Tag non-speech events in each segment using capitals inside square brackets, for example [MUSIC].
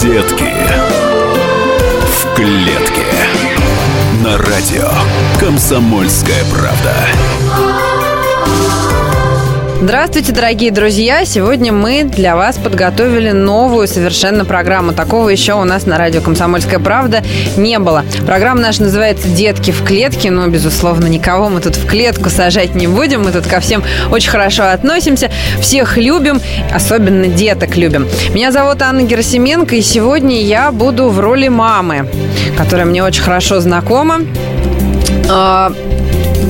Детки в клетке. На радио Комсомольская правда. Здравствуйте, дорогие друзья! Сегодня мы для вас подготовили новую совершенно программу. Такого еще у нас на радио «Комсомольская правда» не было. Программа наша называется «Детки в клетке». Но, безусловно, никого мы тут в клетку сажать не будем. Мы тут ко всем очень хорошо относимся. Всех любим, особенно деток любим. Меня зовут Анна Герасименко, и сегодня я буду в роли мамы, которая мне очень хорошо знакома.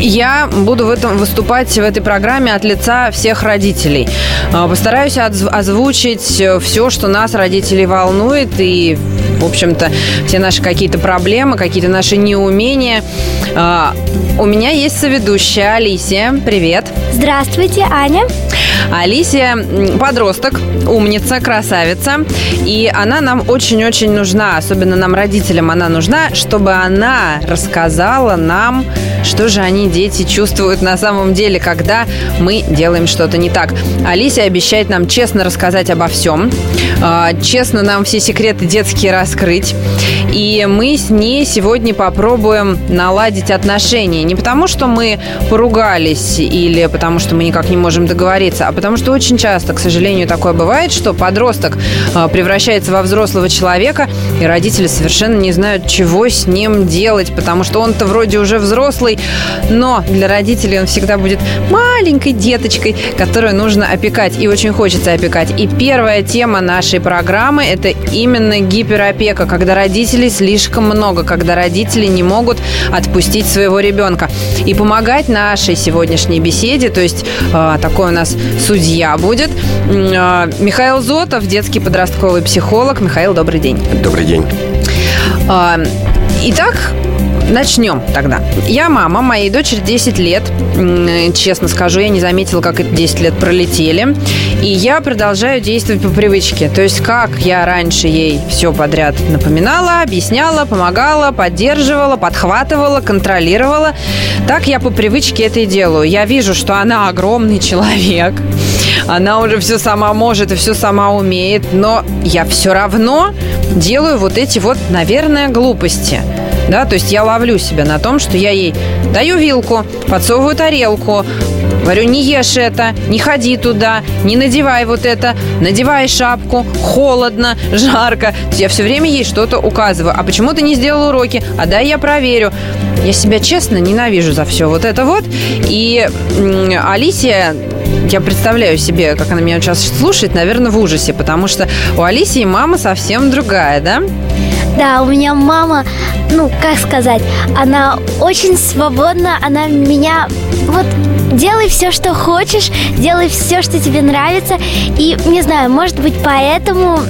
Я буду в этом выступать в этой программе от лица всех родителей. А, постараюсь озвучить все, что нас, родителей, волнует, и, в общем-то, все наши какие-то проблемы, какие-то наши неумения. А, у меня есть соведущая Алисия. Привет. Здравствуйте, Аня. Алисия подросток, умница, красавица. И она нам очень-очень нужна, особенно нам, родителям, она нужна, чтобы она рассказала нам, что же они, дети, чувствуют на самом деле, когда мы делаем что-то не так. Алисия обещает нам честно рассказать обо всем, а, честно нам все секреты детские раскрыть. И мы с ней сегодня попробуем наладить отношения. Не потому, что мы поругались или потому, что мы никак не можем договориться, а потому что очень часто, к сожалению, такое бывает, что подросток а, превращается во взрослого человека, и родители совершенно не знают, чего с ним делать, потому что он-то вроде уже взрослый, но для родителей он всегда будет маленькой деточкой, которую нужно опекать, и очень хочется опекать. И первая тема нашей программы – это именно гиперопека, когда родителей слишком много, когда родители не могут отпустить своего ребенка. И помогать нашей сегодняшней беседе, то есть э, такой у нас судья будет. А, Михаил Зотов, детский подростковый психолог. Михаил, добрый день. Добрый день. А, итак, Начнем тогда. Я мама, моей дочери 10 лет. Честно скажу, я не заметила, как эти 10 лет пролетели. И я продолжаю действовать по привычке. То есть, как я раньше ей все подряд напоминала, объясняла, помогала, поддерживала, подхватывала, контролировала, так я по привычке это и делаю. Я вижу, что она огромный человек. Она уже все сама может и все сама умеет. Но я все равно делаю вот эти вот, наверное, глупости да, то есть я ловлю себя на том, что я ей даю вилку, подсовываю тарелку, говорю, не ешь это, не ходи туда, не надевай вот это, надевай шапку, холодно, жарко. Я все время ей что-то указываю. А почему ты не сделал уроки? А дай я проверю. Я себя честно ненавижу за все вот это вот. И Алисия я представляю себе, как она меня сейчас слушает, наверное, в ужасе, потому что у Алисии мама совсем другая, да? Да, у меня мама, ну, как сказать, она очень свободна, она меня вот делай все, что хочешь, делай все, что тебе нравится. И не знаю, может быть, поэтому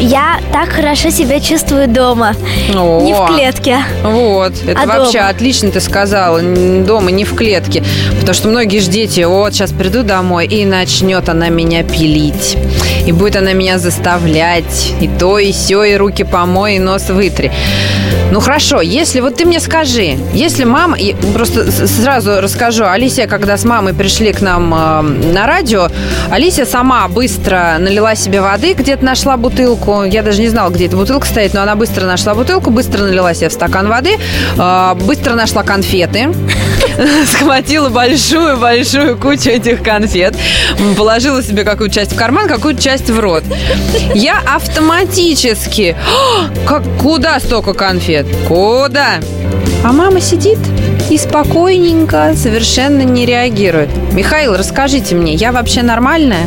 я так хорошо себя чувствую дома. О, не в клетке. Вот. Это а вообще дома. отлично ты сказала. Дома, не в клетке. Потому что многие же дети, вот, сейчас приду домой, и начнет она меня пилить. И будет она меня заставлять. И то, и все, и руки помой, и нос вытри. Ну хорошо, если вот ты мне скажи, если мама, и просто сразу расскажу, Алисия, когда с мамой пришли к нам э, на радио, Алисия сама быстро налила себе воды, где-то нашла бутылку, я даже не знала, где эта бутылка стоит, но она быстро нашла бутылку, быстро налила себе в стакан воды, э, быстро нашла конфеты, [LAUGHS] схватила большую-большую кучу этих конфет, положила себе какую-то часть в карман, какую-то часть в рот. Я автоматически, [GASPS] как, куда столько конфет? «Куда?». А мама сидит и спокойненько, совершенно не реагирует. Михаил, расскажите мне, я вообще нормальная?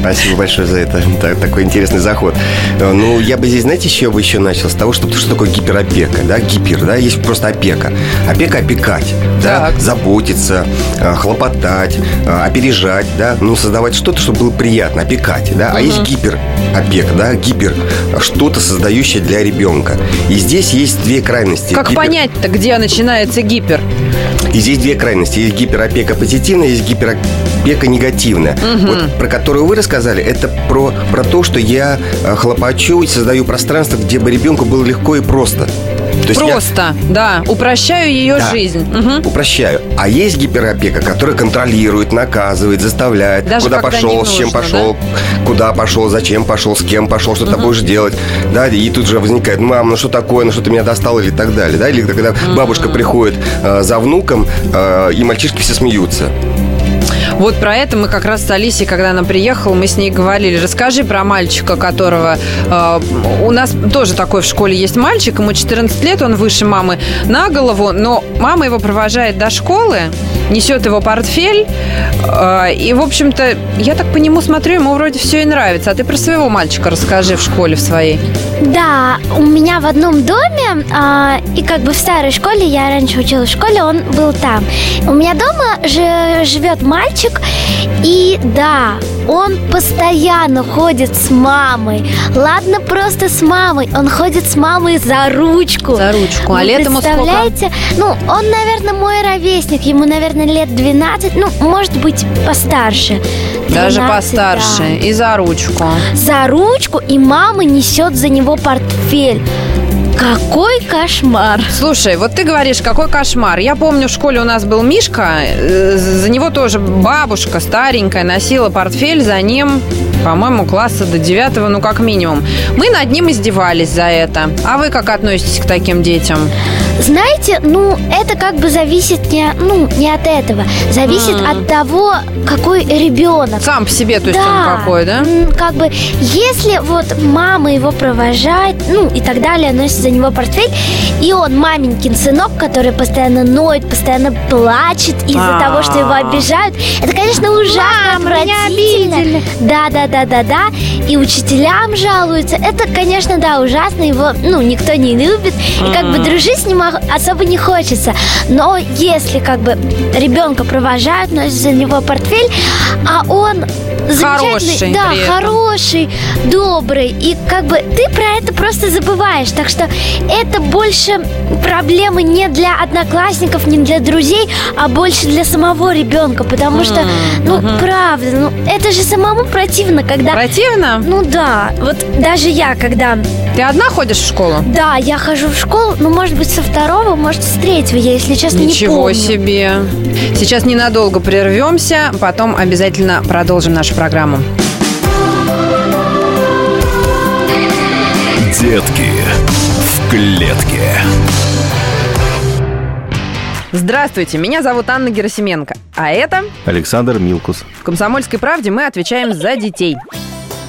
спасибо большое за это. такой интересный заход. Э, ну, я бы здесь, знаете, еще бы еще начал с того, что, что такое гиперопека, да, гипер, да, есть просто опека. Опека – опекать, да, заботиться, э, хлопотать, э, опережать, да, ну, создавать что-то, чтобы было приятно, опекать, да, а есть гиперопека, да, гипер, что-то создающее для ребенка. И здесь есть две крайности. Как понять-то, где начинается гипер? И здесь две крайности. Есть гиперопека позитивная, есть гиперопека негативная. Угу. Вот про которую вы рассказали, это про, про то, что я э, хлопочу и создаю пространство, где бы ребенку было легко и просто. То есть я- Просто, да, упрощаю ее Да. жизнь. Мгм. Упрощаю. А есть гиперопека, которая контролирует, наказывает, заставляет. Даже куда пошел, не с чем нужно, пошел, куда пошел, зачем пошел, с кем пошел, что ты будешь делать. Да, и тут же возникает, мам, ну что такое, ну что ты меня достал или так далее. Да? Или когда бабушка приходит э, за внуком, э, и мальчишки все смеются. Вот про это мы как раз с Алисией, когда она приехала, мы с ней говорили. Расскажи про мальчика, которого... э, у нас тоже такой в школе есть мальчик, ему 14 лет, он выше мамы на голову, но мама его провожает до школы, несет его портфель, э, и, в общем-то, я так по нему смотрю, ему вроде все и нравится. А ты про своего мальчика расскажи в школе в своей. Да, у меня в одном доме, а, и как бы в старой школе, я раньше училась в школе, он был там. У меня дома же живет мальчик, и да, он постоянно ходит с мамой. Ладно, просто с мамой, он ходит с мамой за ручку. За ручку. А Вы лет ему сколько? представляете? Ну, он, наверное, мой ровесник, ему, наверное, лет 12, ну, может быть, постарше. Даже 12, постарше. да И за ручку. за ручку, и мама несет за него портфель. Какой кошмар! Слушай, вот ты говоришь, какой кошмар. Я помню, в школе у нас был Мишка, э, за него тоже бабушка старенькая носила портфель, за ним, по-моему, класса до девятого, ну как минимум. Мы над ним издевались за это. А вы как относитесь к таким детям? Знаете, ну, это как бы зависит не, ну, не от этого. Зависит М. от того, какой ребенок. Сам по себе, то есть да, он какой, да? Как бы, если вот мама его провожает, ну и так далее, носит за него портфель, и он маменькин сынок, который постоянно ноет, постоянно плачет из-за А. того, что его обижают, это, конечно, ужасно отвратительно. Да, да, да, да, да. И учителям жалуются. Это, конечно, да, ужасно. Его, ну, никто не любит. И как бы дружить с ним особо не хочется. Но если как бы ребенка провожают, носят за него портфель, а он Хороший да, хороший, добрый, и как бы ты про это просто забываешь. Так что это больше проблемы не для одноклассников, не для друзей, а больше для самого ребенка, потому что, ну, правда, ну, это же самому противно, когда... Противно? Ну да, вот даже я, когда... Ты одна ходишь в школу? Да, я хожу в школу, ну, может быть, со второго, может, с третьего, я, если честно, не Ничего помню. себе. Сейчас ненадолго прервемся, потом обязательно продолжим нашу программу. Детки в клетке. Здравствуйте, меня зовут Анна Герасименко. А это Александр Милкус. в «Комсомольской правде» мы отвечаем за детей.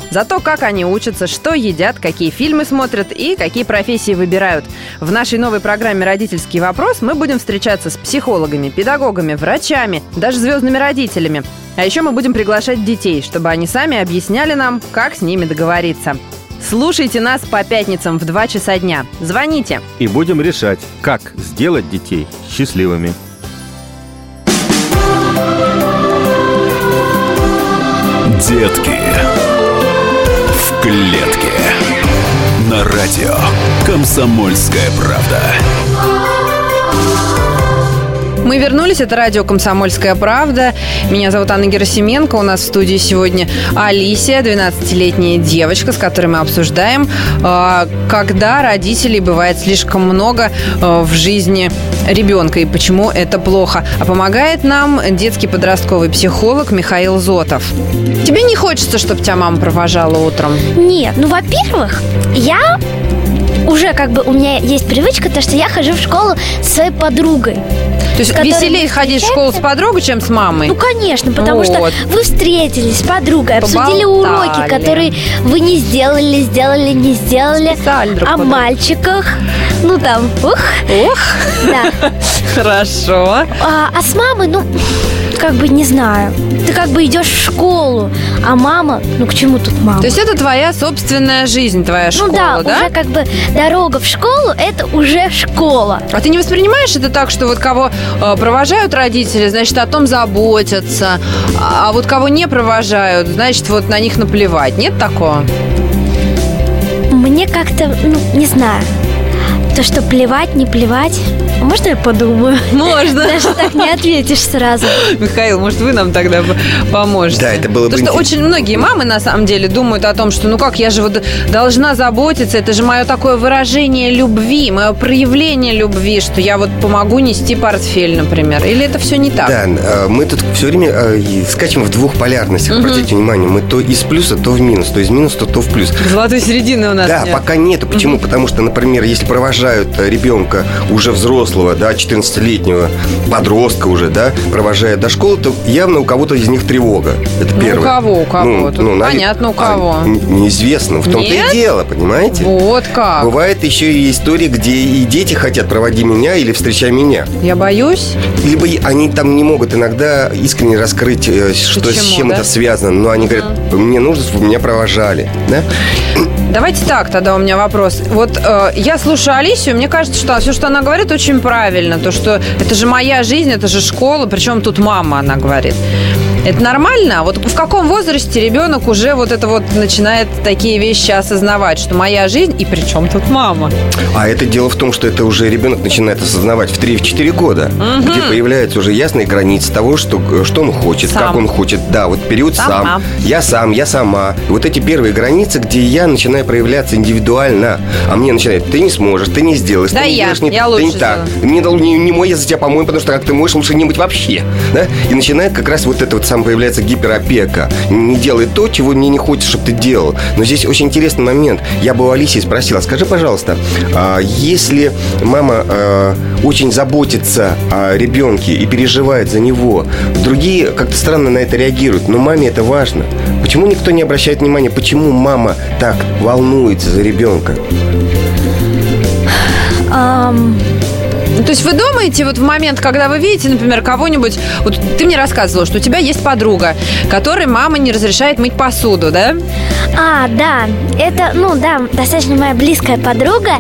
За то, как они учатся, что едят, какие фильмы смотрят и какие профессии выбирают. В нашей новой программе «Родительский вопрос» мы будем встречаться с психологами, педагогами, врачами, даже звездными родителями. А еще мы будем приглашать детей, чтобы они сами объясняли нам, как с ними договориться. Слушайте нас по пятницам в 2 часа дня. Звоните. И будем решать, как сделать детей счастливыми. Детки в клетке. На радио Комсомольская правда. Мы вернулись, это радио «Комсомольская правда». Меня зовут Анна Герасименко. У нас в студии сегодня Алисия, 12-летняя девочка, с которой мы обсуждаем, э, когда родителей бывает слишком много э, в жизни ребенка и почему это плохо. А помогает нам детский подростковый психолог Михаил Зотов. Тебе не хочется, чтобы тебя мама провожала утром? Нет, ну, во-первых, я уже как бы у меня есть привычка, то, что я хожу в школу со своей подругой. То есть веселее ходить в школу с подругой, чем с мамой? Ну, конечно, потому что Вот. вы встретились с подругой, обсудили Поболтали. уроки, которые вы не сделали, сделали, не сделали. Списали друг О мальчиках. Ну, там, ух, Ох, да. [LAUGHS] хорошо. А, а с мамой, ну, как бы не знаю. Ты как бы идешь в школу, а мама, ну, к чему тут мама? То есть это твоя собственная жизнь, твоя школа, ну да, да? уже как бы дорога в школу это уже школа. А ты не воспринимаешь это так, что вот кого э, провожают родители, значит, о том заботятся, а вот кого не провожают, значит, вот на них наплевать. Нет такого? Мне как-то, ну, не знаю. То, что плевать, не плевать. Можно я подумаю? Можно. Даже так не ответишь сразу. Михаил, может, вы нам тогда поможете? Да, это было бы Потому что очень многие мамы, на самом деле, думают о том, что ну как, я же вот должна заботиться, это же мое такое выражение любви, мое проявление любви, что я вот помогу нести портфель, например. Или это все не так? Да, э, мы тут все время э, скачем в двух полярностях. Обратите внимание, мы то из плюса, то в минус, то из минуса, то, то в плюс. Золотой середины у нас Да, нет. пока нету. Почему? Потому что, например, если провожают э, ребенка уже взрослого, да, 14-летнего, подростка уже, да, провожают до школы, то явно у кого-то из них тревога. Это Ну, у первое. кого, у кого? Тут наве- понятно, у А, кого. н- неизвестно. В том-то и дело, понимаете? Вот как. Бывает еще и истории, где и дети хотят проводи меня или встречай меня. Я боюсь. Либо они там не могут иногда искренне раскрыть, э, что с Почему, чем да? это связано. Но они говорят, мне нужно, чтобы меня провожали. Да? Давайте так, тогда у меня вопрос. Вот э, я слушаю Алисию, мне кажется, что все, что она говорит, очень правильно. То, что это же моя жизнь, это же школа, причем тут мама, она говорит. Это нормально? Вот в каком возрасте ребенок уже вот это вот начинает такие вещи осознавать, что моя жизнь, и причем тут мама? А это дело в том, что это уже ребенок начинает осознавать в 3-4 года, где появляются уже ясные границы того, что, что он хочет, Сам. как он хочет. Да, вот период Сама. сам. Я сам, я сама. Вот эти первые границы, где я начинаю проявляться индивидуально. А мне начинает, ты не сможешь, ты не сделаешь, Да ты не я, сделаешь, не, я ты лучше не так. сделаю. Не, не, не мой я за тебя помою, потому что как ты моешь, лучше не быть вообще. Да? И начинает как раз вот это вот сам появляется гиперопека. Не делай то, чего мне не хочется, чтобы ты делал. Но здесь очень интересный момент. Я бы у Алисии спросила, скажи, пожалуйста, а если мама а, очень заботится о ребенке и переживает за него, другие как-то странно на это реагируют, но маме это важно. Почему никто не обращает внимания, почему мама так волнуется за ребенка? Ну, То есть вы думаете, вот в момент, когда вы видите, например, кого-нибудь... Вот ты мне рассказывала, что у тебя есть подруга, которой мама не разрешает мыть посуду, да? А, да, это, ну да, достаточно моя близкая подруга.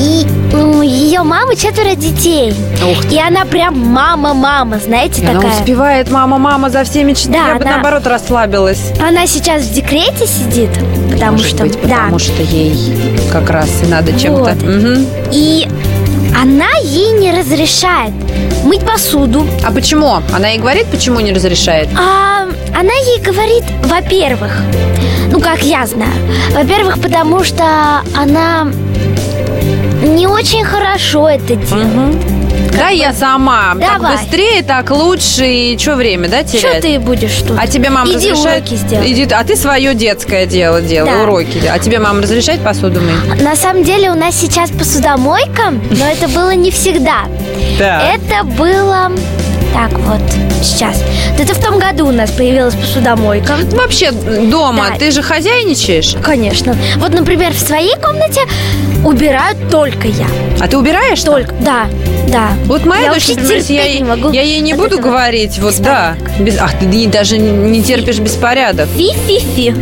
И у ее мамы четверо детей. Ух ты. И она прям мама-мама, знаете, Она такая. успевает мама-мама за всеми четырьмя. Да, Я бы, да. наоборот, расслабилась. Она сейчас в декрете сидит, потому Может что... быть, потому да. что ей как раз и надо чем-то... Мгм. И она ей не разрешает мыть посуду. А почему? Она ей говорит, почему не разрешает? А она ей говорит, во-первых, ну как я знаю, во-первых, потому что она не очень хорошо это делает. Да, я сама. Давай. Так быстрее, так лучше. И что время, да, Что терять? ты будешь тут? А тебе мама Иди разрешает? уроки сделай. Иди, а ты свое детское дело делай, Да. уроки. А тебе мама разрешает посуду мыть? На самом деле у нас сейчас посудомойка, но это было не всегда. Это было так вот сейчас. Это в том году у нас появилась посудомойка. Вообще дома Да. ты же хозяйничаешь? Конечно. Вот, например, в своей комнате убирают только я. А ты убираешь? там? Только, да, да. Вот моя Я дочь, например, я, не могу я ей не буду этого говорить, вот да. беспорядок. Без, ах, ты не- даже не терпишь беспорядок. Фи-фи-фи.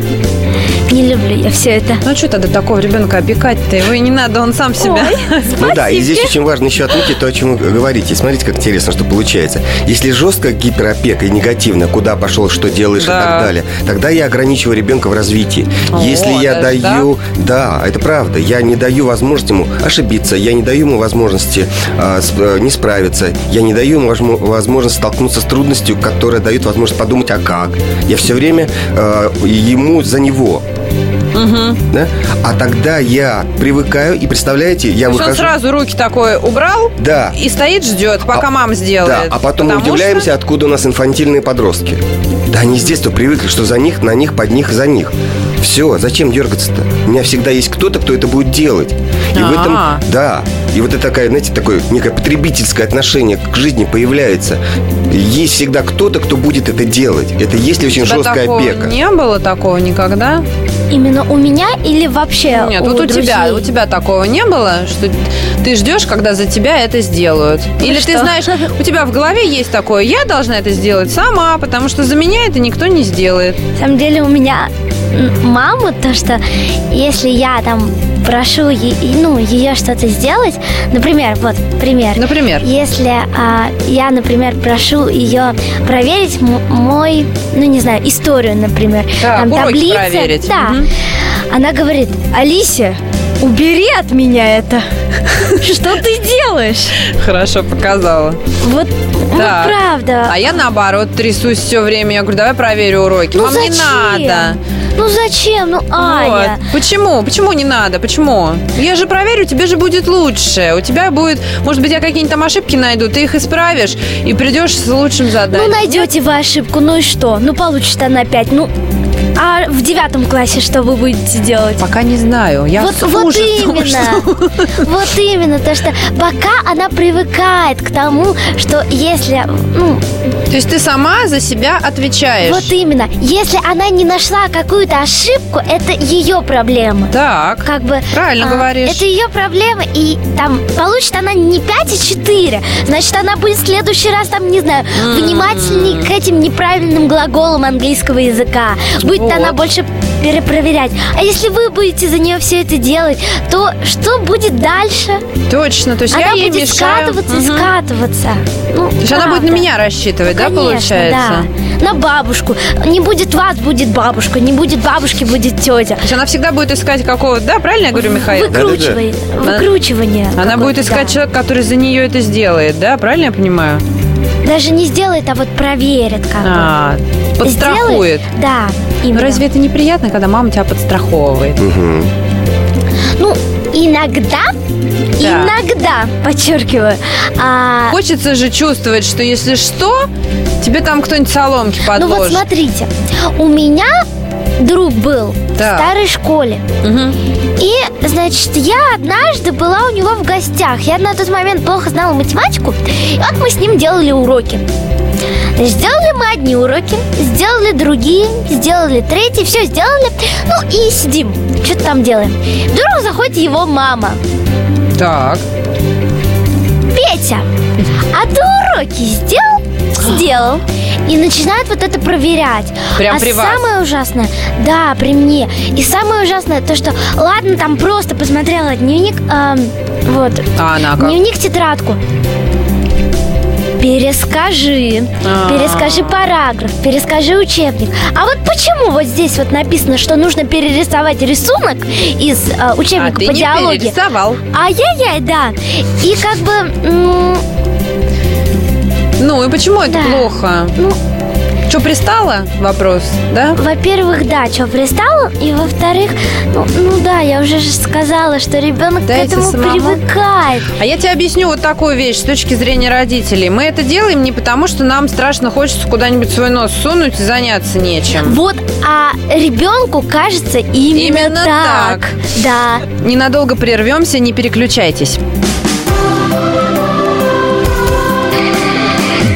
Не люблю я все это. Ну, что тогда такого ребенка опекать-то? Его и не надо, он сам себя. [LAUGHS] Ну да, и здесь очень важно еще отметить то, о чем вы говорите. Смотрите, как интересно, что получается. Если жестко гиперопека и негативно, куда пошел, что делаешь и Да. так далее, тогда я ограничиваю ребенка в развитии. О, Если я даю... Да, это правда. Я не даю возможности ему ошибиться, я не даю ему возможности э, не справиться, я не даю ему возможно- возможность столкнуться с трудностью, которая дает возможность подумать, а как. Я все время э, ему за него. Да? А тогда я привыкаю, и представляете, я То есть он выхожу... сразу руки такой убрал Да. и стоит, ждет, пока А- мама сделает. Да, а потом мы удивляемся, что- откуда у нас инфантильные подростки. Да они с детства привыкли, что за них, на них, под них, за них. Все, зачем дергаться-то? У меня всегда есть кто-то, кто это будет делать. И в этом, А. да, и вот это такая, знаете, такое некое потребительское отношение к жизни появляется. Есть всегда кто-то, кто будет это делать. Это если очень тебя жесткая опека. не было такого никогда? Именно у меня или вообще Нет, у вот у тебя, друзей? у тебя такого не было, что ты ждешь, когда за тебя это сделают. Или ты что? знаешь, у тебя в голове есть такое, я должна это сделать сама, потому что за меня это никто не сделает. На самом деле у меня м, маму, то что если я там прошу е- ну, ее что-то сделать, например, вот пример. Например. Если а, я, например, прошу ее проверить м- мой, ну не знаю, историю, например, Так, там таблицы, проверить. да, Мгм. она говорит, Алисия, убери от меня это. [LAUGHS] Что ты делаешь? Хорошо показала. Вот, ну Так. правда. А я наоборот трясусь все время. Я говорю, давай проверю уроки. Ну Мам, не зачем? надо. Ну зачем? Ну, Аня. Вот. Почему? Почему не надо? Почему? Я же проверю, тебе же будет лучше. У тебя будет, может быть, я какие-нибудь там ошибки найду, ты их исправишь и придешь с лучшим Ну, заданием. найдете вы ошибку, ну и что? Ну, получит она 5. Ну, а в девятом классе что вы будете делать? Пока не знаю. Я вот, вот [LAUGHS] именно. жду. [LAUGHS] Вот именно. То, что пока она привыкает к тому, что если, ну, То есть ты сама за себя отвечаешь. вот именно, если она не нашла какую-то ошибку, это ее проблема. Так. Как бы Правильно а, говоришь. Это ее проблема, и там получит она не 5 и 4. Значит, она будет в следующий раз, там, не знаю, внимательней к этим неправильным глаголам английского языка. Будет Вот. она больше перепроверять. А если вы будете за нее все это делать, то что будет дальше? Точно. То есть она я ей будет мешаю. скатываться и Мгм. скатываться. Ну, То есть она будет на правда. меня рассчитывать, да, Конечно, получается? да. На бабушку. Не будет вас, будет бабушка. Не будет бабушки, будет тетя. То есть она всегда будет искать какого-то... Да, правильно я говорю, Михаил? Выкручивай, выкручивание. Она будет искать да. человека, который за нее это сделает, да? Правильно я понимаю? Даже не сделает, а вот проверит как бы. А, подстрахует. Сделает? Да, Ну, именно. разве это неприятно, когда мама тебя подстраховывает? Ну, иногда, иногда, подчеркиваю, а, Хочется же чувствовать, что если что, тебе там кто-нибудь соломки ну подложит. вот смотрите, у меня друг был Так. в старой школе. И, значит, я однажды была у него в гостях. Я на тот момент плохо знала математику. И вот мы с ним делали уроки. Значит, Сделали мы одни уроки, сделали другие, сделали третьи, все сделали. Ну и сидим, что-то там делаем. Вдруг заходит его мама. Так. Петя, а ты уроки сделал? Сделал. И начинает вот это проверять. Прям а при вас? самое ужасное, да, при мне. И самое ужасное то, что, ладно, там просто посмотрела дневник, эм, вот, А она как? дневник, тетрадку. Перескажи, А. перескажи параграф, перескажи учебник. А вот почему вот здесь вот написано, что нужно перерисовать рисунок из э, А учебника ты по не диалогии? перерисовал. Ай-яй-яй, да. И как бы, м, Ну и почему это Да. плохо? ну, Что, пристала? Вопрос, да? во-первых, да, что пристало, и во-вторых, ну, ну да, я уже же сказала, что ребенок к Дайте этому самому. привыкает. А я тебе объясню вот такую вещь с точки зрения родителей. Мы это делаем не потому, что нам страшно хочется куда-нибудь свой нос сунуть и заняться нечем. Вот, а ребенку кажется именно, Именно так. так. Да. Ненадолго прервемся, не переключайтесь.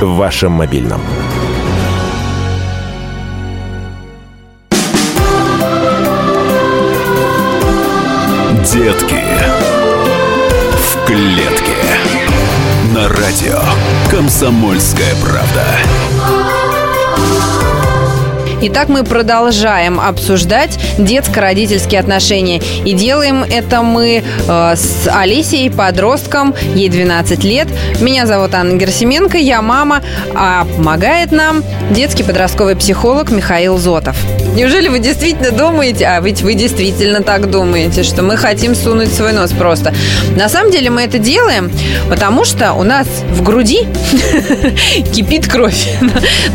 В вашем мобильном. Детки в клетке. На радио Комсомольская правда. Итак, мы продолжаем обсуждать детско-родительские отношения. И делаем это мы э, с Олесей, подростком, ей 12 лет. Меня зовут Анна Герсименко, я мама, а помогает нам детский подростковый психолог Михаил Зотов. Неужели вы действительно думаете, а ведь вы действительно так думаете, что мы хотим сунуть свой нос просто. На самом деле мы это делаем, потому что у нас в груди [LAUGHS] кипит кровь.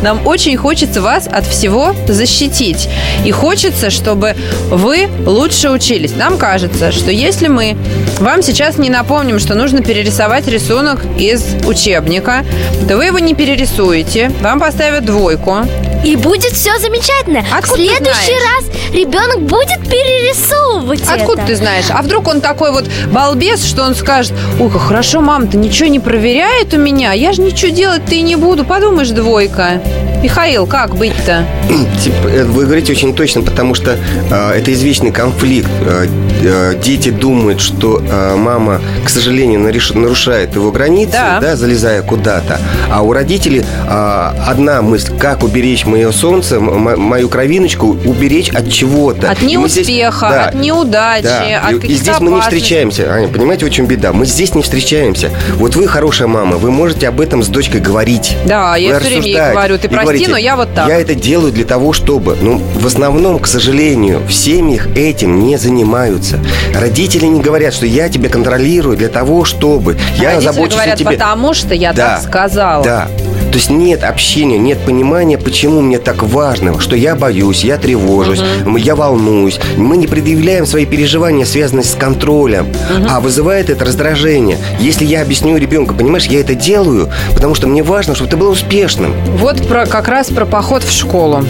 Нам очень хочется вас от всего защитить. И хочется, чтобы вы лучше учились. Нам кажется, что если мы вам сейчас не напомним, что нужно перерисовать рисунок из учебника, то вы его не перерисуете, вам поставят двойку. И будет все замечательно. Откуда в ты следующий раз ребенок будет перерисовывать Откуда это. ты знаешь? А вдруг он такой вот балбес, что он скажет, ой, как хорошо, мама, ты ничего не проверяет у меня, я же ничего делать-то и не буду, подумаешь, двойка. Михаил, как быть-то? [CLEARS THROAT] Э, Вы говорите очень точно, потому что э, это извечный конфликт. Э, э, дети думают, что э, мама, к сожалению, нарушает его границы, Да. да. залезая куда-то. А у родителей э, одна мысль, как уберечь мое солнце, м- мою кровиночку, уберечь от чего-то. От мы здесь- неуспеха, да, от неудачи, да. от И- И здесь мы не встречаемся. Аня, понимаете, в чем беда? Мы здесь не встречаемся. Вот вы хорошая мама, вы можете об этом с дочкой говорить. Да, я все время ей говорю, ты прости, говорите, но я вот так. Я это делаю для того, чтобы... Ну, в основном, к сожалению, в семьях этим не занимаются. Родители не говорят, что я тебя контролирую для того, чтобы... Я Родители забочусь говорят, о тебе. потому что я Да, так сказала. Да. То есть нет общения, нет понимания, почему мне так важно, что я боюсь, я тревожусь, я волнуюсь. Мы не предъявляем свои переживания, связанные с контролем, а вызывает это раздражение. Если я объясню ребенку, понимаешь, я это делаю, потому что мне важно, чтобы ты был успешным. Вот про, как раз про поход в школу.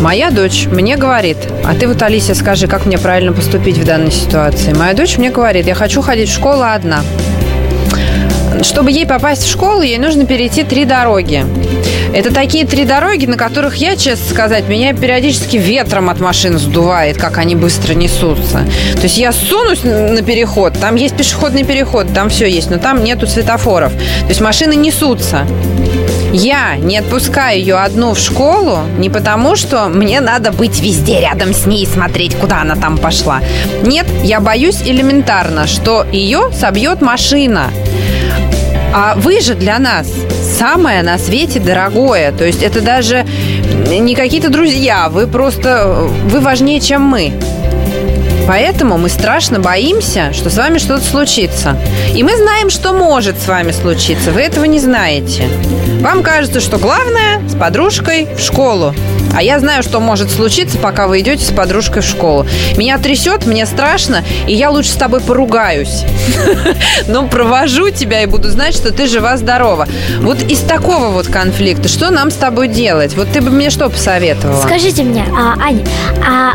Моя дочь мне говорит, а ты вот, Алисия, скажи, как мне правильно поступить в данной ситуации? Моя дочь мне говорит, я хочу ходить в школу одна. Чтобы ей попасть в школу, ей нужно перейти три дороги. Это такие три дороги, на которых я, честно сказать, меня периодически ветром от машин сдувает, как они быстро несутся. То есть я сунусь на переход, там есть пешеходный переход, там все есть, но там нету светофоров. То есть машины несутся. Я не отпускаю ее одну в школу не потому, что мне надо быть везде рядом с ней и смотреть, куда она там пошла. Нет, я боюсь элементарно, что ее собьет машина. А вы же для нас самое на свете дорогое. То есть это даже не какие-то друзья. Вы просто... Вы важнее, чем мы. Поэтому мы страшно боимся, что с вами что-то случится. И мы знаем, что может с вами случиться. Вы этого не знаете. Вам кажется, что главное с подружкой в школу. А я знаю, что может случиться, пока вы идете с подружкой в школу. Меня трясет, мне страшно, и я лучше с тобой поругаюсь. [LAUGHS] Но провожу тебя и буду знать, что ты жива-здорова. Вот из такого вот конфликта что нам с тобой делать? Вот ты бы мне что посоветовала? Скажите мне, а, Аня, а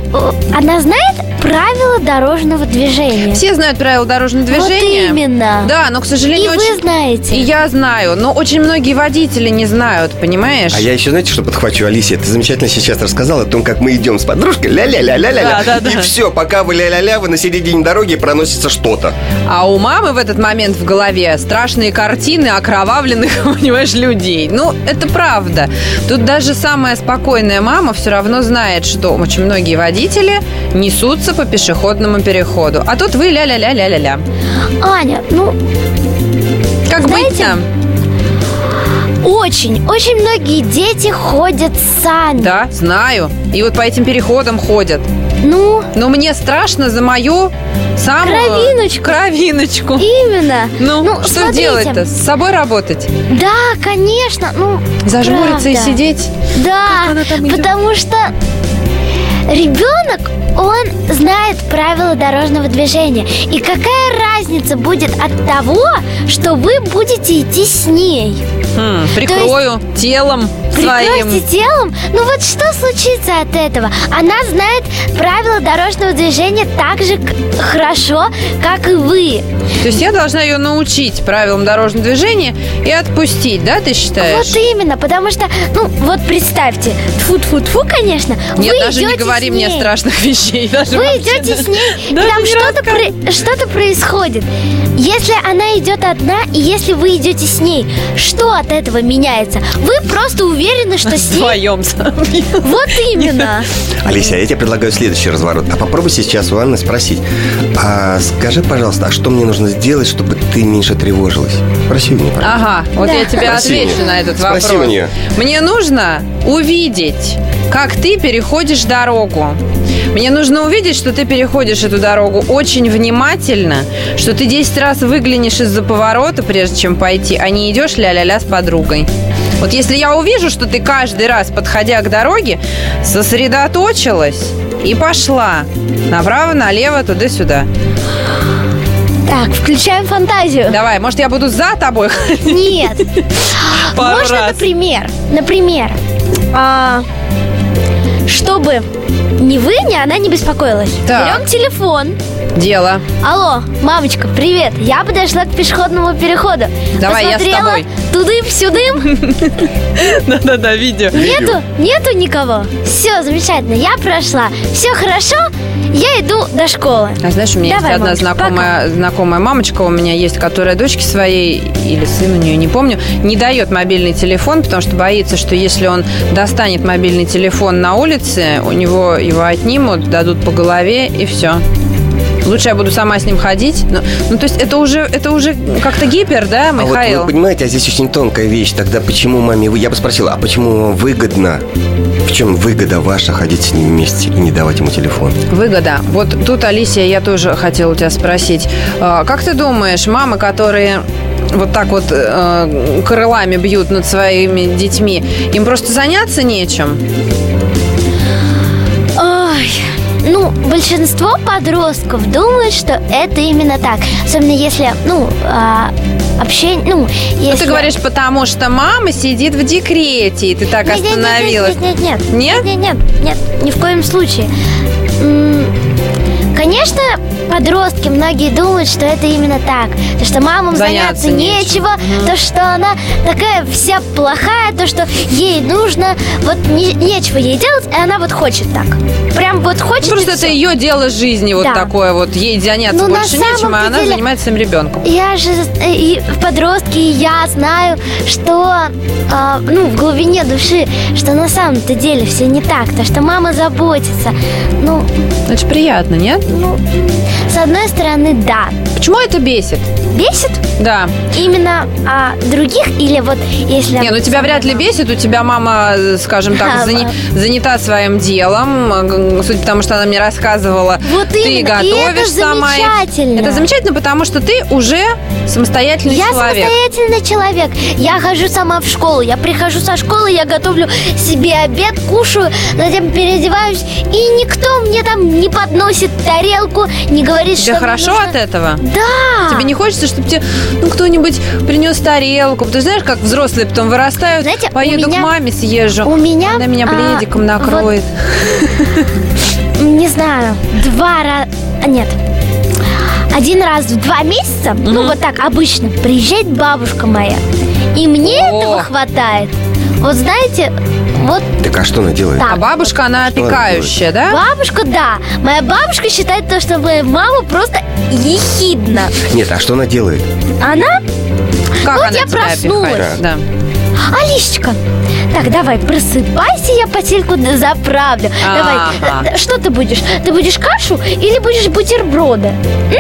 она знает правила дорожного движения? Все знают правила дорожного движения. Вот именно. Да, но, к И сожалению, вы очень... знаете. И я знаю, но очень многие водители не знают, понимаешь? А я еще, знаете, что подхвачу, Алисия? Ты замечательно сейчас рассказала о том, как мы идем с подружкой, ля-ля-ля-ля-ля-ля. Да, да, И да. все, пока вы ля-ля-ля, вы на середине дороги проносится что-то. А у мамы в этот момент в голове страшные картины окровавленных, [LAUGHS] понимаешь, людей. Ну, это правда. Тут даже самая спокойная мама все равно знает, что очень многие водители несутся по пешеходному переходу. А тут вы ля-ля-ля-ля-ля-ля. Аня, ну, Как быть Знаете, нам? Очень, очень многие дети ходят сами. Да, знаю. И вот по этим переходам ходят. Ну, Но мне страшно за мою самую... Кровиночку. Кровиночку. именно. Ну, что смотрите. делать-то? С собой работать? Да, конечно. Ну, Зажмуриться и правда. сидеть? Да, потому что ребенок, он знает правила дорожного движения. И какая разница будет от того, что вы будете идти с ней? Хм, прикрою телом своим. Прикройте телом? Ну вот что случится от этого? Она знает правила дорожного движения так же хорошо, как и вы. То есть я должна ее научить правилам дорожного движения и отпустить, да, ты считаешь? Вот именно, потому что, ну, вот представьте, тфу тфу тфу конечно, Нет, вы даже не говори мне страшных [LAUGHS] вещей. даже Вы идете с ней, и там что-то, про- что-то происходит. Если она идет одна, и если вы идете с ней, что от этого меняется? Вы просто уверены, что с ней... Вдвоем. Вот именно. [LAUGHS] Алисия, я тебе предлагаю следующий разворот. А попробуй сейчас у Анны спросить. А скажи, пожалуйста, а что мне нужно сделать, чтобы ты меньше тревожилась? Спроси у нее, пожалуйста. Ага, вот Да. я тебе Спроси отвечу нее. на этот Спроси вопрос. у нее. Мне нужно увидеть, как ты переходишь дорогу. Мне нужно увидеть, что ты переходишь эту дорогу очень внимательно, что ты 10 раз выглянешь из-за поворота, прежде чем пойти, а не идешь ля-ля-ля с подругой. Вот если я увижу, что ты каждый раз, подходя к дороге, сосредоточилась и пошла направо, налево, туда-сюда. Так, включаем фантазию. Давай, может, я буду за тобой? Нет. [LAUGHS] Пару Можно, раз. например, например, а, чтобы ни вы, ни она не беспокоилась. Так. Берем телефон. Дело. Алло, мамочка, привет. Я подошла к пешеходному переходу. Давай, я с тобой. Тудым-сюдым. [LAUGHS] Да-да-да, видео. Нету, нету никого. Все, замечательно, я прошла. Все хорошо, я иду до школы. А знаешь, у меня Давай, есть одна мамочка, знакомая, знакомая мамочка у меня есть, которая дочке своей или сыну нее, не помню, не дает мобильный телефон, потому что боится, что если он достанет мобильный телефон на улице, у него его отнимут, дадут по голове и все. Лучше я буду сама с ним ходить. Ну, ну, то есть это уже, это уже как-то гипер, да, А вот Михаил? вы понимаете, а здесь очень тонкая вещь. Тогда почему маме... Я бы спросил, а почему выгодно... В чем выгода ваша ходить с ним вместе и не давать ему телефон? Выгода. Вот тут, Алисия, я тоже хотела у тебя спросить. А, Как ты думаешь, мамы, которые вот так вот э, крылами бьют над своими детьми, им просто заняться нечем? Ну, большинство подростков думают, что это именно так. Особенно если, ну, а, общение, ну, если... Ну, ты говоришь, потому что мама сидит в декрете, и ты так Нет, нет, нет, остановилась. Нет, нет, нет, Нет? Нет, нет, нет, ни в коем случае. Конечно, подростки многие думают, что это именно так. То, что мамам Заняться заняться, нечего, то, что она такая вся плохая, то, что ей нужно, вот не- нечего ей делать, и она вот хочет так. Прям вот хочет. Ну, Просто это всё. ее дело жизни, вот Да. такое вот. Ей заняться Ну, больше нечем, а она деле- занимается своим ребенком. Я же э, и в подростке, и я знаю, что а, ну, в глубине души, что на самом-то деле все не так, то что мама заботится. Ну, Это же приятно, нет? ну, с одной стороны, да. Почему это бесит? Бесит Да. именно а, других или вот если... Не, ну тебя вряд ли бесит, у тебя мама, скажем так, ладно. занята своим делом, судя по тому, что она мне рассказывала, Вот ты именно, и готовишь это сама. замечательно. Это замечательно, потому что ты уже самостоятельный Я человек. самостоятельный человек. Я хожу сама в школу. Я прихожу со школы, я готовлю себе обед, кушаю, затем переодеваюсь, и никто мне там не подносит тарелку, не говорит, Тебе что хорошо от этого? Да. Тебе не хочется, чтобы тебе ну, кто-нибудь принес тарелку? Ты знаешь, как взрослые потом вырастают? Знаете, Поеду меня- к маме съезжу. у меня, Она меня а, пледиком накроет. [LAUGHS] Не знаю, два раза... Нет. Один раз в два месяца, ну вот так обычно, приезжает бабушка моя. И мне О. этого хватает. Вот знаете, вот Так а что она делает? Так. А бабушка, она Что она опекающая, да? Бабушка, да. Моя бабушка считает то, что моя мама просто ехидна. Нет, а что она делает? Она, Как Вот она я тебя проснулась. опекает? Да. Алисечка, так, давай, просыпайся, я постельку заправлю. Давай, э, что ты будешь? Ты будешь кашу или будешь бутерброды?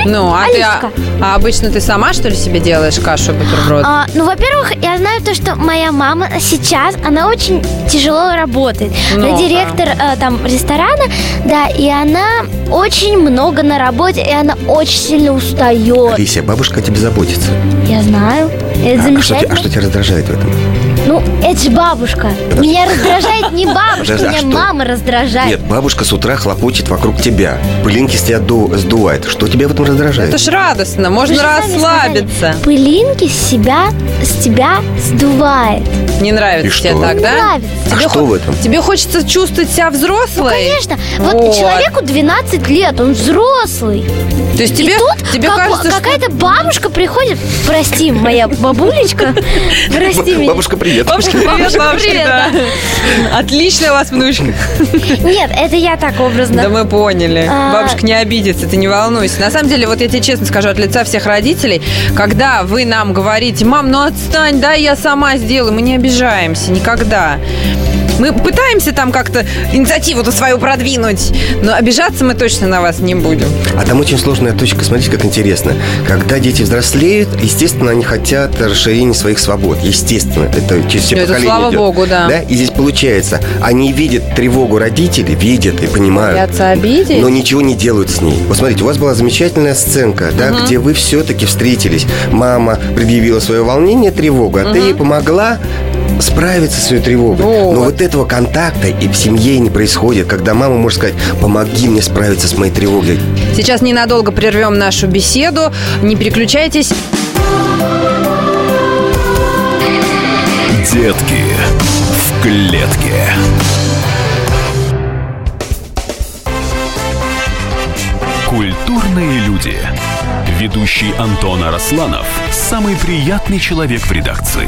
Ну, а ты а, а обычно ты сама, что ли, себе делаешь кашу бутерброд? А, ну, во-первых, я знаю то, что моя мама сейчас, она очень тяжело работает. Ну, она директор э, там ресторана, да, и она очень много на работе, и она очень сильно устает. Алисия, бабушка о тебе заботится. Я знаю. Это А, а что, замечательно. а что тебя раздражает в этом? Ну, это же бабушка. Меня раздражает не бабушка, Подожди, а меня что? мама раздражает. Нет, бабушка с утра хлопочет вокруг тебя. Пылинки с тебя ду- сдувает. Что тебя в этом раздражает? Это ж радостно, Вы можно сами расслабиться. сказали, Пылинки с себя, с тебя сдувает. Не нравится И тебе что? так, да? нравится. А Тебе что хо- в этом? Тебе хочется чувствовать себя взрослой? Конечно. Вот, Вот. человеку 12 лет, он взрослый. То есть И тебе, тут тебе как- кажется, что... какая-то бабушка приходит. Прости, моя бабулечка. [LAUGHS] Прости меня. Бабушка, привет. Бабушка, привет, Бабушка, бабушка, привет, да. Отличная у вас внучка. Нет, это я так образно. Да мы поняли. А. Бабушка не обидится, ты не волнуйся. На самом деле, вот я тебе честно скажу, от лица всех родителей, когда вы нам говорите, мам, ну отстань, да, я сама сделаю, мы не обижаемся никогда. Мы пытаемся там как-то инициативу-то свою продвинуть, но обижаться мы точно на вас не будем. А там очень сложная точка. Смотрите, как интересно. Когда дети взрослеют, естественно, они хотят расширения своих свобод. Естественно. Это через все Ну, это поколения слава идет. богу, да. И здесь получается, они видят тревогу родителей, видят и понимают. Боятся обидеть? Но ничего не делают с ней. Вот смотрите, у вас была замечательная сценка, да, где вы все-таки встретились. Мама предъявила свое волнение, тревогу, а ты ей помогла справиться с своей тревогой. Вот. Но вот этого контакта и в семье не происходит, когда мама может сказать, помоги мне справиться с моей тревогой. Сейчас ненадолго прервем нашу беседу. Не переключайтесь. Детки в клетке. Культурные люди. Ведущий Антон Арасланов – самый приятный человек в редакции.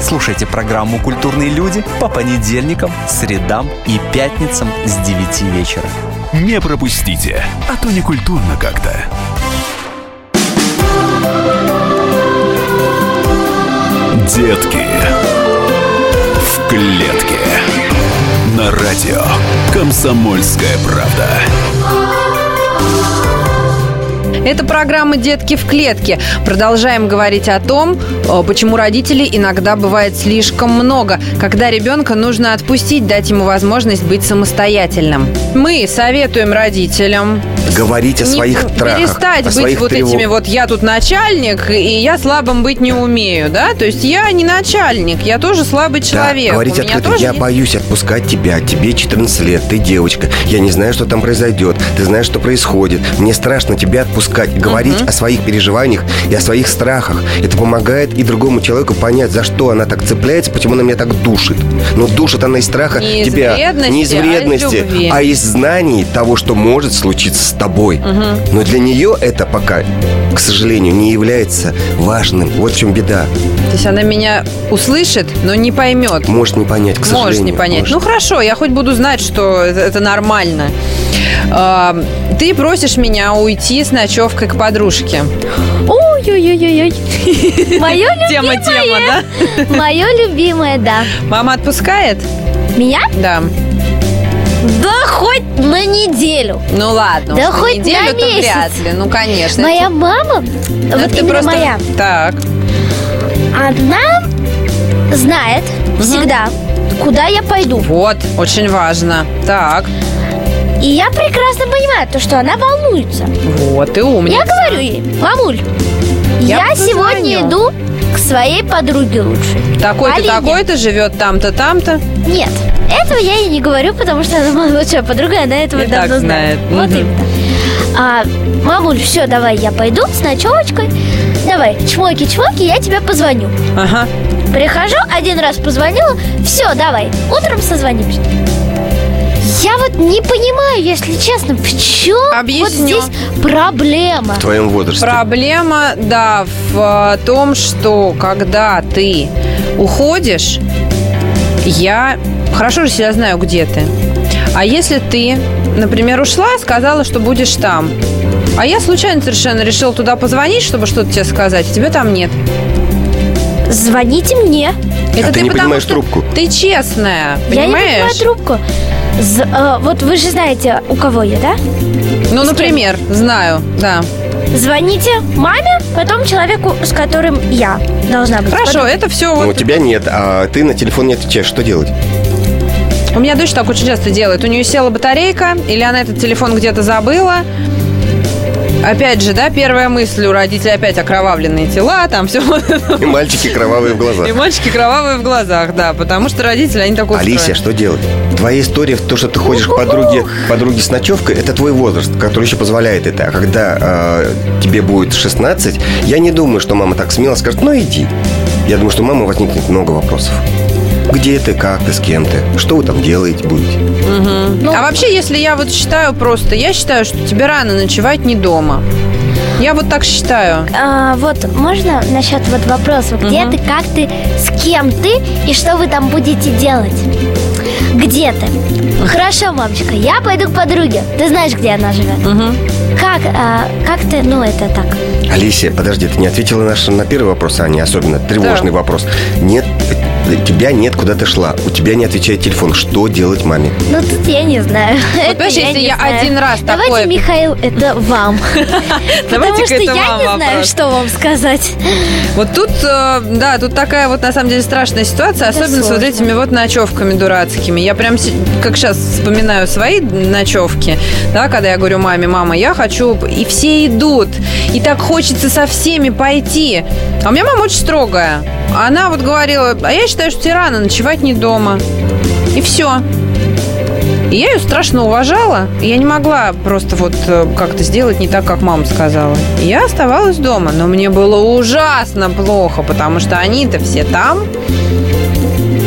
Слушайте программу «Культурные люди» по понедельникам, средам и пятницам с 9 вечера. Не пропустите, а то не культурно как-то. Детки в клетке. На радио «Комсомольская правда». Это программа «Детки в клетке». Продолжаем говорить о том, почему родителей иногда бывает слишком много, когда ребенка нужно отпустить, дать ему возможность быть самостоятельным. Мы советуем родителям Говорить о не своих трахах, перестать о быть вот тревог. этими вот я тут начальник, и я слабым быть не умею, да? То есть я не начальник, я тоже слабый человек. Да, говорить открыто, я есть- боюсь отпускать тебя, тебе 14 лет, ты девочка, я не знаю, что там произойдет, ты знаешь, что происходит, мне страшно тебя отпускать, говорить о своих переживаниях и о своих страхах. Это помогает и другому человеку понять, за что она так цепляется, почему она меня так душит. Но душит она из страха Не из тебя вредности, не из а из вредности, любви. а из знаний того, что может случиться с тобой. Но для нее это пока, к сожалению, не является важным. Вот в чем беда. То есть она меня услышит, но не поймет. Может не понять, к сожалению. Может не понять. Может. Ну хорошо, я хоть буду знать, что это, нормально. А, ты просишь меня уйти с ночевкой к подружке. Ой-ой-ой-ой. [LAUGHS] Мое Тема, любимое. тема, да? Мое любимое, да. Мама отпускает? Меня? Да. Да хоть на неделю. Ну ладно, Да уж на хоть на месяц. вряд ли. Ну, конечно. Моя мама, Это вот именно просто- моя, Так. она знает всегда, куда я пойду. Вот, очень важно. Так. И я прекрасно понимаю то, что она волнуется. Вот, ты умница. Я говорю ей, мамуль, Я я, сегодня позвоню». иду к своей подруге лучшей. Такой-то, такой-то живет там-то, там-то. Нет, этого я ей не говорю, потому что она моя лучшая подруга, и она этого И давно так знает. Вот Мгм. именно. А, мамуль, все, давай, я пойду с ночевочкой. Давай, чмоки-чмоки, я тебе позвоню. Ага. Прихожу, один раз позвонила, все, давай, утром созвонимся. Я вот не понимаю, если честно, в чем вот Объясню. здесь проблема. В твоем возрасте. Проблема, да, в э, том, что когда ты уходишь, я хорошо же себя знаю, где ты. А если ты, например, ушла, сказала, что будешь там, а я случайно совершенно решил туда позвонить, чтобы что-то тебе сказать, а тебя там нет. Звоните мне. Это А ты не потому, поднимаешь что трубку. Ты честная, Я не понимаешь? поднимаю трубку. З- э, вот вы же знаете, у кого я, да? Ну, например, знаю, да. Звоните маме, потом человеку, с которым я должна быть. Хорошо, это все Ну, у вот. тебя нет, а ты на телефон не отвечаешь. Что делать? У меня дочь так очень часто делает. У нее села батарейка, или она этот телефон где-то забыла. Опять же, да, первая мысль у родителей опять окровавленные тела, там все. И мальчики кровавые в глазах. И мальчики кровавые в глазах, да, потому что родители, они так устроены. Алисия, что делать? Твоя история в том, что ты ходишь к подруге, подруге с ночевкой, это твой возраст, который еще позволяет это. А когда э, тебе будет 16, я не думаю, что мама так смело скажет, ну иди. Я думаю, что у мамы возникнет много вопросов. Где ты, как ты, с кем ты? Что вы там делаете будете? Ну, А вообще, если я вот считаю просто, я считаю, что тебе рано ночевать не дома. Я вот так считаю. а, вот можно насчет вот вопроса, где Мгм. ты, как ты, с кем ты и что вы там будете делать? Где ты? Хорошо, мамочка, я пойду к подруге. Ты знаешь, где она живет? Мгм. Как, а, как ты, ну это так. Алисия, подожди, ты не ответила наш, на первый вопрос, а не особенно тревожный вопрос. Нет, тебя нет, куда ты шла. У тебя не отвечает телефон. Что делать маме? Ну тут я не знаю. Это понимаешь, если не я знаю. один раз Давайте, такое- Михаил, это вам. [LAUGHS] Потому что я не знаю, что вам сказать. Вот тут, э, да, тут такая вот на самом деле страшная ситуация, особенно с вот этими вот ночевками дурацкими. Я прям, как сейчас вспоминаю свои ночевки, да, когда я говорю маме, мама, я хочу, и все идут, и так хочется со всеми пойти. А у меня мама очень строгая. Она вот говорила, а я считаю, что тебе рано ночевать не дома. И все. Я ее страшно уважала. Я не могла просто вот э, как-то сделать не так, как мама сказала. Я оставалась дома, но мне было ужасно плохо, потому что они-то все там.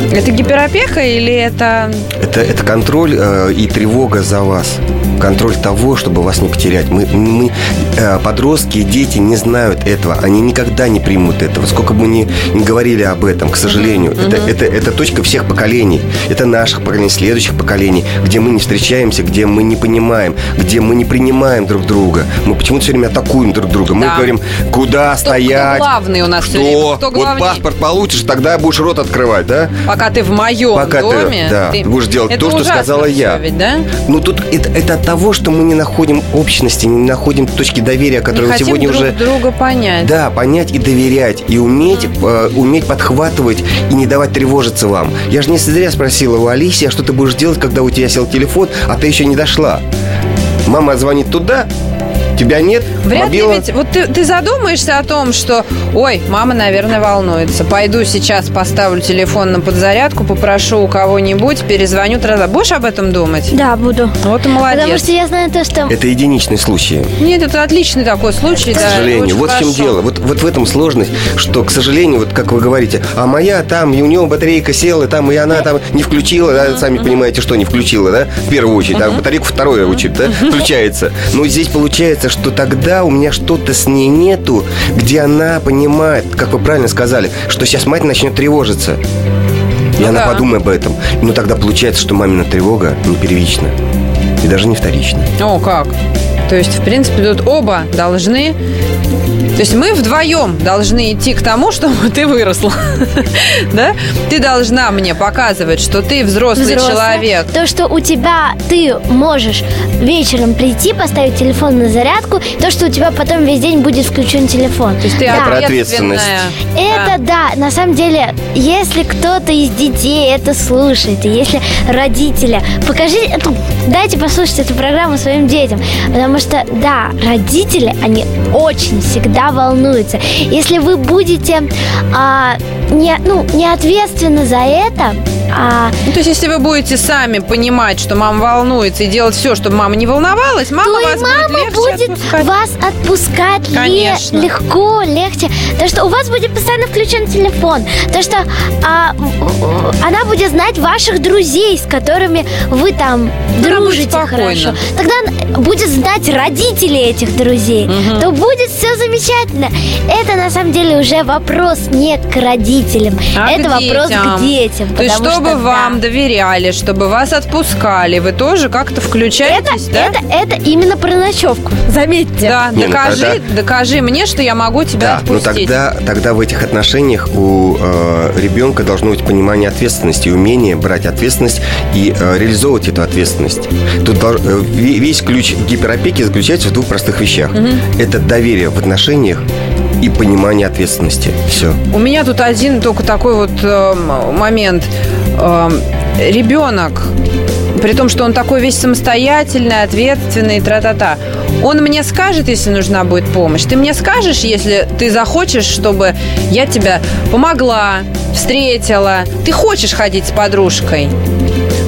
Это гиперопека или это... Это, это контроль э, и тревога за вас. Контроль того, чтобы вас не потерять. Мы, мы э, подростки и дети не знают этого. Они никогда не примут этого. Сколько бы мы ни, ни говорили об этом, к сожалению. Это, это, это точка всех поколений. Это наших поколений, следующих поколений, где мы не встречаемся, где мы не понимаем, где мы не принимаем друг друга. Мы почему-то все время атакуем друг друга. Мы Да. говорим, куда Кто- стоять. кто главный у нас Кто? время? Кто вот паспорт получишь, тогда будешь рот открывать, да? Пока ты в моем Пока ты, доме... да, будешь делать Это то, что сказала я. ведь, да? Ну, тут это, это от того, что мы не находим общности, не находим точки доверия, Не которые хотим сегодня друг уже... друга понять. Да, понять и доверять, и уметь, э, уметь подхватывать и не давать тревожиться вам. Я же не зря спросила у Алисии, а что ты будешь делать, когда у тебя сел телефон, а ты еще не дошла. Мама звонит туда, тебя нет, Вряд мобила- ли ведь... Вот ты, ты задумаешься о том, что... Ой, мама, наверное, волнуется. Пойду сейчас поставлю телефон на подзарядку, попрошу у кого-нибудь, перезвоню. Тра-та. Будешь об этом думать? Да, буду. Вот и молодец. Потому что я знаю то, что... Это единичные случаи. Нет, это отличный такой случай. К да, сожалению, вот в чем хорошо. дело. Вот, вот в этом сложность, что, к сожалению, вот как вы говорите, а моя там, и у нее батарейка села, там, и она там не включила, да, сами понимаете, что не включила, да, в первую очередь, а батарейку второе очередь, да, включается. Но здесь получается, что тогда у меня что-то с ней нету, где она понимает, как вы правильно сказали, что сейчас мать начнет тревожиться. И Ну она да. подумает об этом. Но тогда получается, что мамина тревога не первична. И даже не вторична. О, как? То есть, в принципе, тут оба должны... То есть мы вдвоем должны идти к тому, [LAUGHS] чтобы ты выросла. [LAUGHS] Да? Ты должна мне показывать, что ты взрослый, взрослая. человек. То, что у тебя ты можешь вечером прийти, поставить телефон на зарядку, то, что у тебя потом весь день будет включен телефон. То есть ты Да. Про ответственность. Это да, на самом деле, если кто-то из детей это слушает, и если родители, покажи, эту- дайте послушать эту программу своим детям, потому что, да, родители, они очень всегда волнуются. Если вы будете а, не, ну, не ответственны за это, а, Ну, то есть, если вы будете сами понимать, что мама волнуется и делать все, чтобы мама не волновалась, мама то вас и мама будет будет отпускать. вас отпускать ле- Конечно. легко, легче. То, что у вас будет постоянно включен телефон. То, что а, она будет знать ваших друзей, с которыми вы там Она дружите хорошо. Тогда будет знать родителей этих друзей. То будет все замечательно. Это на самом деле уже вопрос не к родителям. А это вопрос к детям. То есть, потому чтобы что, вам доверяли, чтобы вас отпускали, вы тоже как-то это, включаетесь, да? это, это именно про ночевку. Заметьте. Да, Не, ну докажи, тогда- докажи мне, что я могу тебя Да, но отпустить. тогда, тогда в этих отношениях у э, ребенка должно быть понимание ответственности, умение брать ответственность и э, реализовывать эту ответственность. Тут э, ве- весь ключ гиперопеки заключается в двух простых вещах. Это доверие в отношениях и понимание ответственности. Все. У меня тут один только такой вот э, момент. Э, ребенок, при том, что он такой весь самостоятельный, ответственный, тра-та-та, он мне скажет, если нужна будет помощь. Ты мне скажешь, если ты захочешь, чтобы я тебя помогла, встретила. Ты хочешь ходить с подружкой.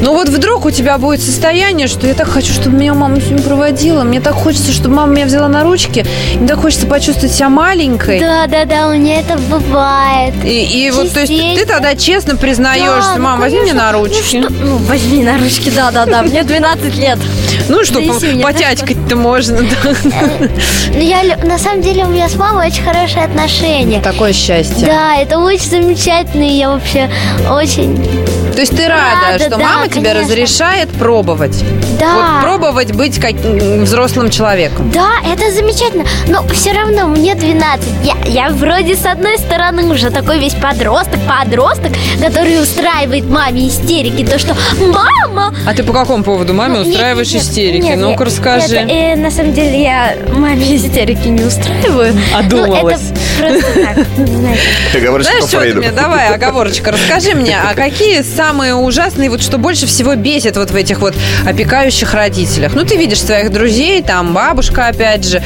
Но вот вдруг у тебя будет состояние, что я так хочу, чтобы меня мама сегодня проводила. Мне так хочется, чтобы мама меня взяла на ручки. Мне так хочется почувствовать себя маленькой. Да, да, да, у меня это бывает. И, и вот, то есть ты тогда честно признаешься, Да, ну, мам, возьми меня на ручки. Ну, что- ну, возьми на ручки, да, да, да. Мне 12 лет. Ну, что, потятькать-то можно. да. Ну, Я, на самом деле у меня с мамой очень хорошие отношения. Такое счастье. Да, это очень замечательно, и я вообще очень... То есть ты рада, Рада, что да, мама тебе конечно. разрешает пробовать. Да. Вот пробовать быть как взрослым человеком. Да, это замечательно, но все равно мне 12. Я, я вроде с одной стороны уже такой весь подросток, подросток, который устраивает маме истерики, то что «Мама, А ты по какому поводу маме Ну, нет, устраиваешь нет, истерики? Нет, Ну-ка, нет, расскажи. это, э, на самом деле я маме истерики не устраиваю. Одумалась. [LAUGHS] Ну, это просто так, Знаешь, что Фрейду. Давай, оговорочка, расскажи мне, а [LAUGHS] какие самые ужасные, вот что больше всего бесит вот в этих вот опекающих родителях? Ну, ты видишь своих друзей, там бабушка, опять же.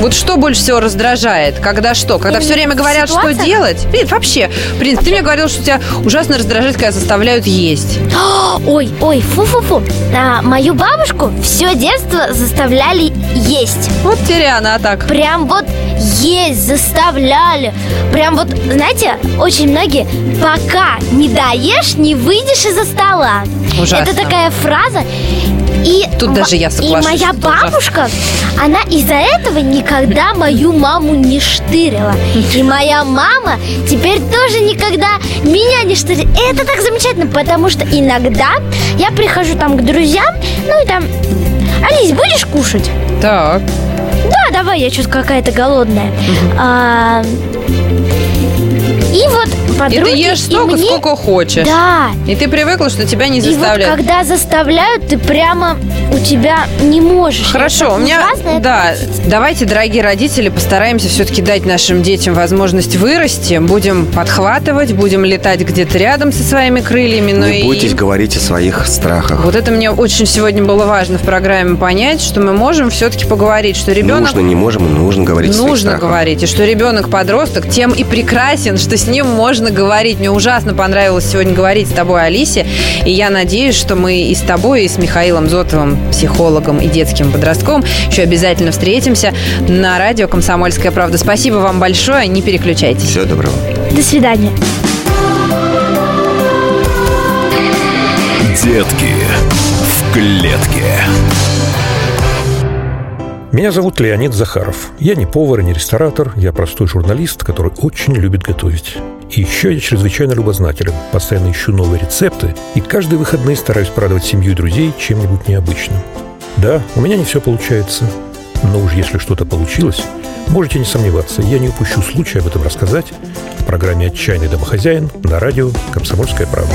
Вот что больше всего раздражает? Когда что? Когда Именно все время говорят, что ситуациях? делать? И вообще, принц, ты мне говорил, что тебя ужасно раздражает, когда заставляют есть. [GASPS] Ой, ой, фу-фу-фу. А, мою бабушку все детство заставляли есть. Вот Теряна, а так. Прям вот есть заставляли. Прям вот, знаете, очень многие пока не доешь, не выйдешь из-за стола. Ужасно. Это такая фраза. И Тут даже я И соглашусь, моя это ужасно. бабушка, она из-за этого никогда мою маму не штырила. И моя мама теперь тоже никогда меня не штырит. И это так замечательно, потому что иногда я прихожу там к друзьям, ну и там, Алис, будешь кушать? Так. Да, давай, я что-то какая-то голодная. А, и вот И подруги, ты ешь столько, мне- сколько хочешь. Да. И ты привыкла, что тебя не И вот заставляют. когда заставляют, ты прямо у тебя не можешь. Хорошо, у меня, да, давайте, дорогие родители, постараемся все-таки дать нашим детям возможность вырасти. Будем подхватывать, будем летать где-то рядом со своими крыльями. Но Не и бойтесь говорить о своих страхах. вот это мне очень сегодня было важно в программе понять, что мы можем все-таки поговорить, что ребенок Нужно, не можем, нужно говорить о своих Нужно говорить, и что ребенок подросток тем и прекрасен, что с ним можно говорить. Мне ужасно понравилось сегодня говорить с тобой, Алисе, и я надеюсь, что мы и с тобой, и с Михаилом Зотовым, психологом и детским подростковым, еще обязательно встретимся на радио «Комсомольская правда». Спасибо вам большое, не переключайтесь. Всего доброго. До свидания. Детки в клетке. Меня зовут Леонид Захаров. Я не повар и не ресторатор, я простой журналист, который очень любит готовить. И еще я чрезвычайно любознателен, постоянно ищу новые рецепты и каждые выходные стараюсь порадовать семью и друзей чем-нибудь необычным. Да, у меня не все получается, но уж если что-то получилось, можете не сомневаться, я не упущу случая об этом рассказать в программе «Отчаянный домохозяин» на радио «Комсомольская правда».